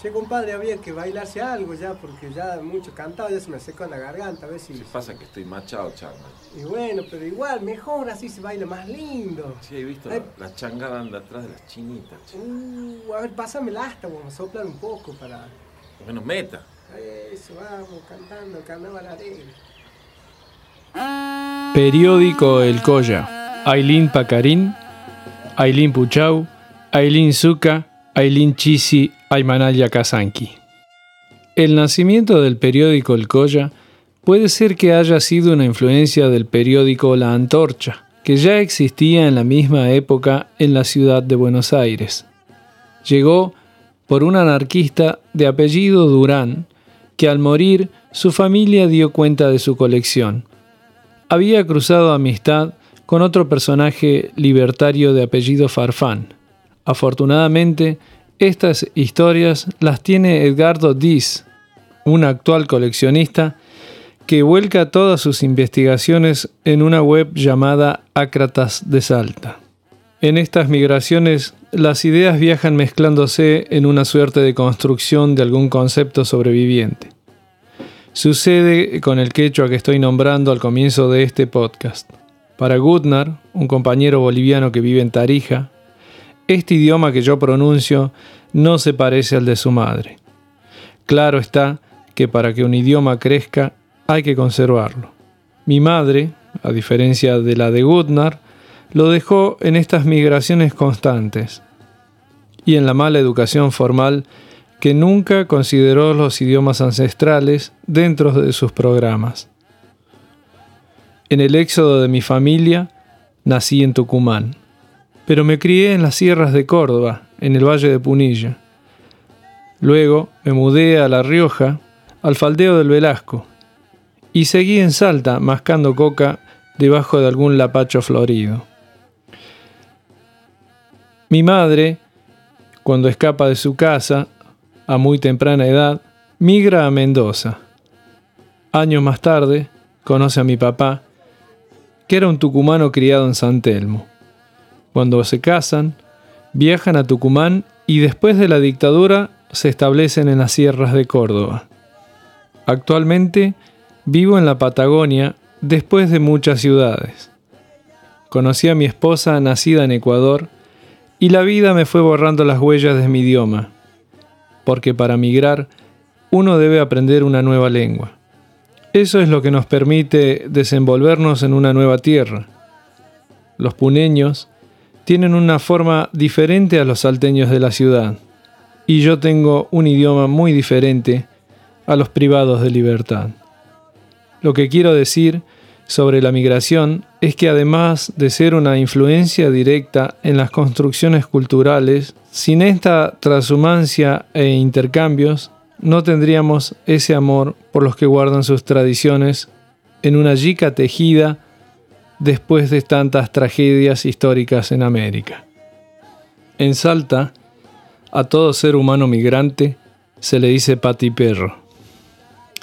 Che, compadre, había que bailarse algo ya, porque ya mucho cantado, ya se me secó en la garganta, a ver si... ¿Qué pasa que estoy machado, changa? Y bueno, pero igual, mejor, así se baila más lindo. Sí, he visto Ay. la, la changada anda atrás de las chinitas. che. Uh, a ver, pásame el asta, vamos a soplar un poco para... Bueno, meta. Eso, vamos, cantando, carnaval alegre. Periódico El Colla. Ailín Pacarín, Ailín Puchau, Ailín Zuca, Ailín Chisi, Aymanaya Kazanki. El nacimiento del periódico El Colla puede ser que haya sido una influencia del periódico La Antorcha, que ya existía en la misma época en la ciudad de Buenos Aires. Llegó por un anarquista de apellido Durán, que al morir su familia dio cuenta de su colección había cruzado amistad con otro personaje libertario de apellido Farfán. Afortunadamente, estas historias las tiene Edgardo Diz, un actual coleccionista que vuelca todas sus investigaciones en una web llamada Ácratas de Salta. En estas migraciones, las ideas viajan mezclándose en una suerte de construcción de algún concepto sobreviviente. Sucede con el quechua que estoy nombrando al comienzo de este podcast. Para Gutnar, un compañero boliviano que vive en Tarija, este idioma que yo pronuncio no se parece al de su madre. Claro está que para que un idioma crezca hay que conservarlo. Mi madre, a diferencia de la de Gutnar, lo dejó en estas migraciones constantes y en la mala educación formal que nunca consideró los idiomas ancestrales dentro de sus programas. En el éxodo de mi familia, nací en Tucumán, pero me crié en las sierras de Córdoba, en el Valle de Punilla. Luego me mudé a La Rioja, al faldeo del Velasco, y seguí en Salta mascando coca debajo de algún lapacho florido. Mi madre, cuando escapa de su casa, a muy temprana edad, migra a Mendoza. Años más tarde, conoce a mi papá, que era un tucumano criado en San Telmo. Cuando se casan, viajan a Tucumán y después de la dictadura se establecen en las sierras de Córdoba. Actualmente vivo en la Patagonia después de muchas ciudades. Conocí a mi esposa nacida en Ecuador y la vida me fue borrando las huellas de mi idioma porque para migrar uno debe aprender una nueva lengua. Eso es lo que nos permite desenvolvernos en una nueva tierra. Los puneños tienen una forma diferente a los salteños de la ciudad, y yo tengo un idioma muy diferente a los privados de libertad. Lo que quiero decir sobre la migración es que además de ser una influencia directa en las construcciones culturales, sin esta transhumancia e intercambios, no tendríamos ese amor por los que guardan sus tradiciones en una yica tejida después de tantas tragedias históricas en América. En Salta, a todo ser humano migrante se le dice patiperro.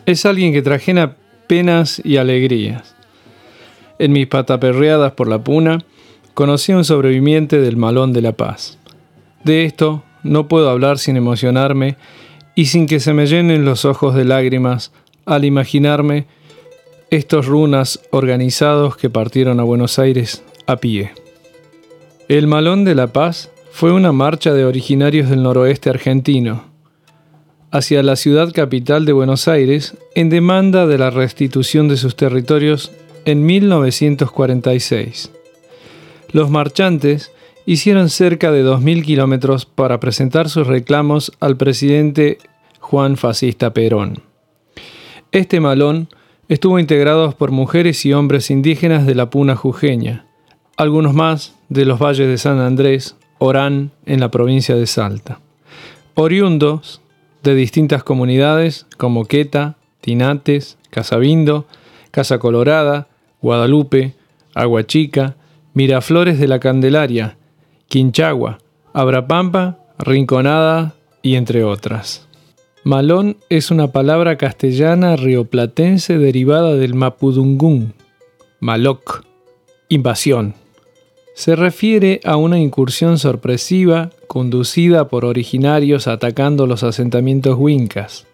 Es alguien que trajena penas y alegrías. En mis pataperreadas por la puna, conocí a un sobreviviente del Malón de la Paz. De esto no puedo hablar sin emocionarme y sin que se me llenen los ojos de lágrimas al imaginarme estos runas organizados que partieron a Buenos Aires a pie. El Malón de la Paz fue una marcha de originarios del noroeste argentino hacia la ciudad capital de Buenos Aires en demanda de la restitución de sus territorios en 1946. Los marchantes hicieron cerca de 2.000 kilómetros para presentar sus reclamos al presidente Juan Fascista Perón. Este malón estuvo integrado por mujeres y hombres indígenas de la Puna Jujeña, algunos más de los valles de San Andrés, Orán, en la provincia de Salta. Oriundos de distintas comunidades como Queta, Tinates, Casabindo, Casa Colorada, Guadalupe, Aguachica, Miraflores de la Candelaria, Quinchagua, Abrapampa, Rinconada y entre otras. Malón es una palabra castellana rioplatense derivada del mapudungún, maloc, invasión. se refiere a una incursión sorpresiva conducida por originarios atacando los asentamientos wincas.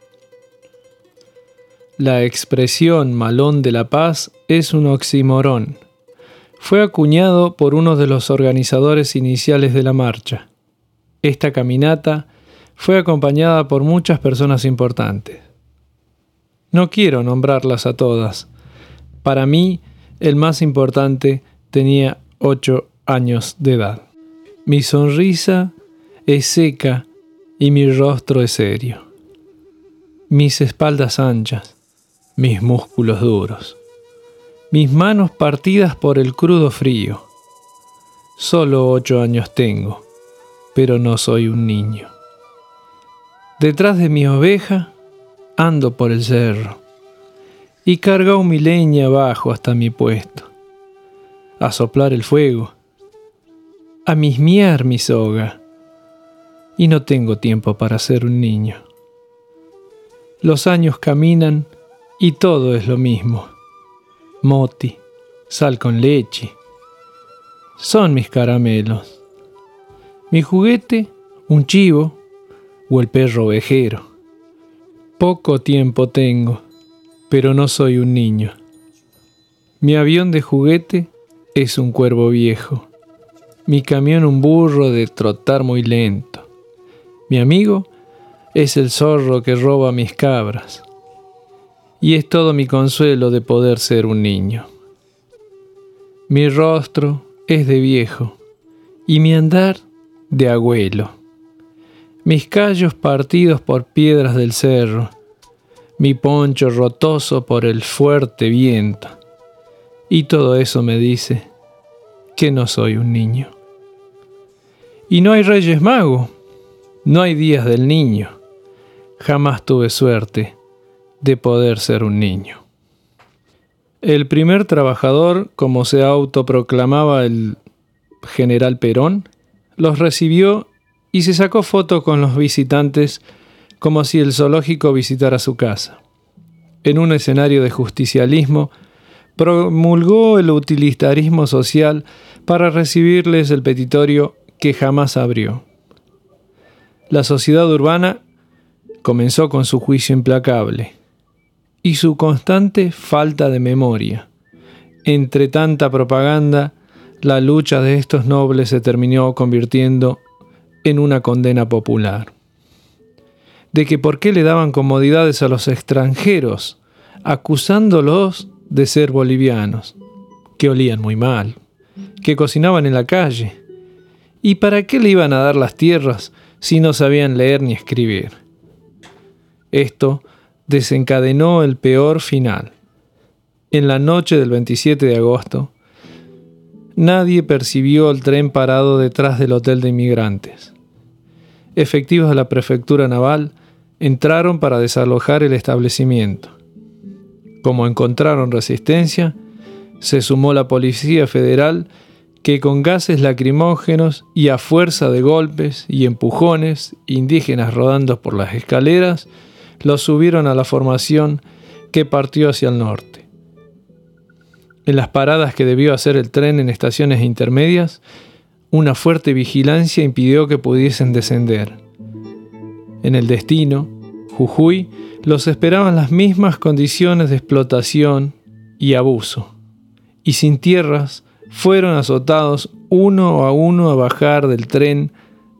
La expresión malón de la paz es un oximorón. Fue acuñado por uno de los organizadores iniciales de la marcha. Esta caminata fue acompañada por muchas personas importantes. No quiero nombrarlas a todas. Para mí, el más importante tenía ocho años de edad. Mi sonrisa es seca y mi rostro es serio. Mis espaldas anchas, mis músculos duros, mis manos partidas por el crudo frío. Solo ocho años tengo, pero no soy un niño. Detrás de mi oveja ando por el cerro y cargo mi leña abajo hasta mi puesto, a soplar el fuego, a mismiar mi soga, y no tengo tiempo para ser un niño. Los años caminan y todo es lo mismo. Moti, sal con leche. Son mis caramelos. Mi juguete, un chivo o el perro ovejero. Poco tiempo tengo, pero no soy un niño. Mi avión de juguete es un cuervo viejo. Mi camión un burro de trotar muy lento. Mi amigo es el zorro que roba mis cabras. Y es todo mi consuelo de poder ser un niño. Mi rostro es de viejo y mi andar de abuelo. Mis callos partidos por piedras del cerro, mi poncho rotoso por el fuerte viento. Y todo eso me dice que no soy un niño. Y no hay reyes magos, no hay días del niño. Jamás tuve suerte de poder ser un niño. El primer trabajador, como se autoproclamaba el general Perón, los recibió y se sacó foto con los visitantes como si el zoológico visitara su casa. En un escenario de justicialismo, promulgó el utilitarismo social para recibirles el petitorio que jamás abrió. La sociedad urbana comenzó con su juicio implacable y su constante falta de memoria. Entre tanta propaganda, la lucha de estos nobles se terminó convirtiendo en una condena popular. De que por qué le daban comodidades a los extranjeros, acusándolos de ser bolivianos, que olían muy mal, que cocinaban en la calle, y para qué le iban a dar las tierras si no sabían leer ni escribir. Esto desencadenó el peor final. En la noche del 27 de agosto, nadie percibió el tren parado detrás del hotel de inmigrantes. Efectivos de la prefectura naval entraron para desalojar el establecimiento. Como encontraron resistencia, se sumó la Policía Federal que con gases lacrimógenos y a fuerza de golpes y empujones, indígenas rodando por las escaleras, los subieron a la formación que partió hacia el norte. En las paradas que debió hacer el tren en estaciones intermedias, una fuerte vigilancia impidió que pudiesen descender. En el destino, Jujuy, los esperaban las mismas condiciones de explotación y abuso, y sin tierras, fueron azotados uno a uno a bajar del tren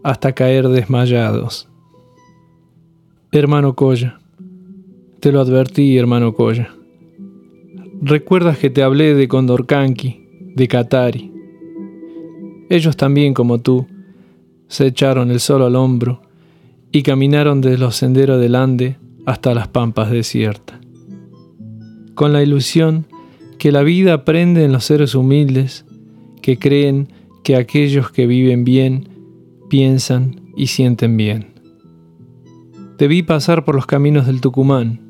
hasta caer desmayados. Hermano Coya, te lo advertí, hermano Coya. Recuerdas que te hablé de Condorcanqui, de Catari. Ellos también, como tú, se echaron el sol al hombro y caminaron desde los senderos del Ande hasta las pampas desiertas, con la ilusión que la vida aprende en los seres humildes que creen que aquellos que viven bien piensan y sienten bien. Te vi pasar por los caminos del Tucumán.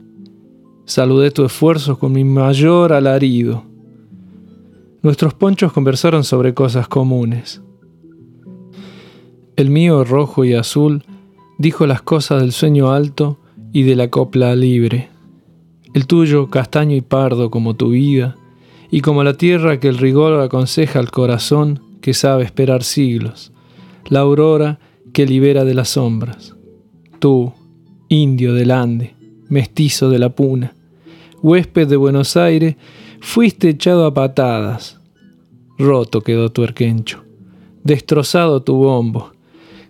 Saludé tu esfuerzo con mi mayor alarido. Nuestros ponchos conversaron sobre cosas comunes. El mío, rojo y azul, dijo las cosas del sueño alto y de la copla libre. El tuyo, castaño y pardo como tu vida, y como la tierra que el rigor aconseja al corazón que sabe esperar siglos, la aurora que libera de las sombras. Tú, indio del Ande, mestizo de la Puna, huésped de Buenos Aires, fuiste echado a patadas. Roto quedó tu erquencho, destrozado tu bombo,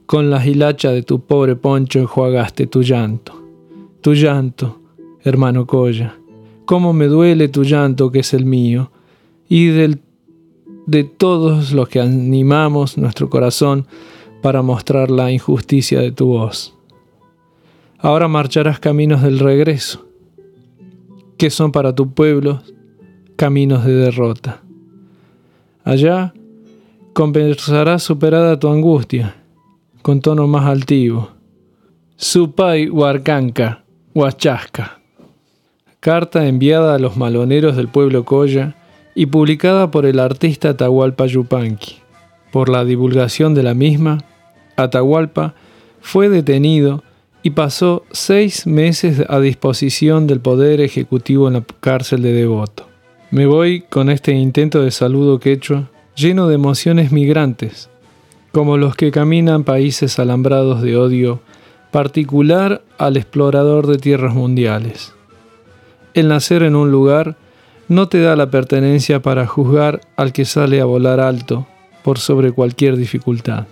con la hilacha de tu pobre poncho enjuagaste tu llanto. Tu llanto, hermano Coya, cómo me duele tu llanto que es el mío, y del, de todos los que animamos nuestro corazón para mostrar la injusticia de tu voz. Ahora marcharás caminos del regreso, que son para tu pueblo caminos de derrota. Allá compensarás superada tu angustia, con tono más altivo. Supay Huarcanca, Huachasca. Carta enviada a los maloneros del pueblo Coya y publicada por el artista Atahualpa Yupanqui. Por la divulgación de la misma, Atahualpa fue detenido y pasó seis meses a disposición del Poder Ejecutivo en la cárcel de Devoto. Me voy con este intento de saludo quechua lleno de emociones migrantes, como los que caminan países alambrados de odio particular al explorador de tierras mundiales. El nacer en un lugar no te da la pertenencia para juzgar al que sale a volar alto por sobre cualquier dificultad.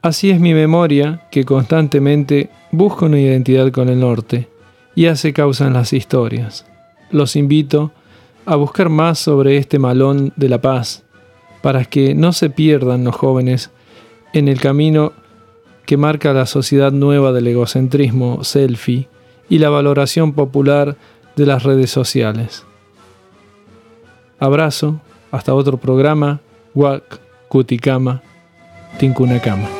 Así es mi memoria que constantemente busca una identidad con el norte y hace causa en las historias. Los invito a buscar más sobre este malón de la paz para que no se pierdan los jóvenes en el camino que marca la sociedad nueva del egocentrismo selfie y la valoración popular de las redes sociales. Abrazo, hasta otro programa, Wak Kutikama, Tinkunakama.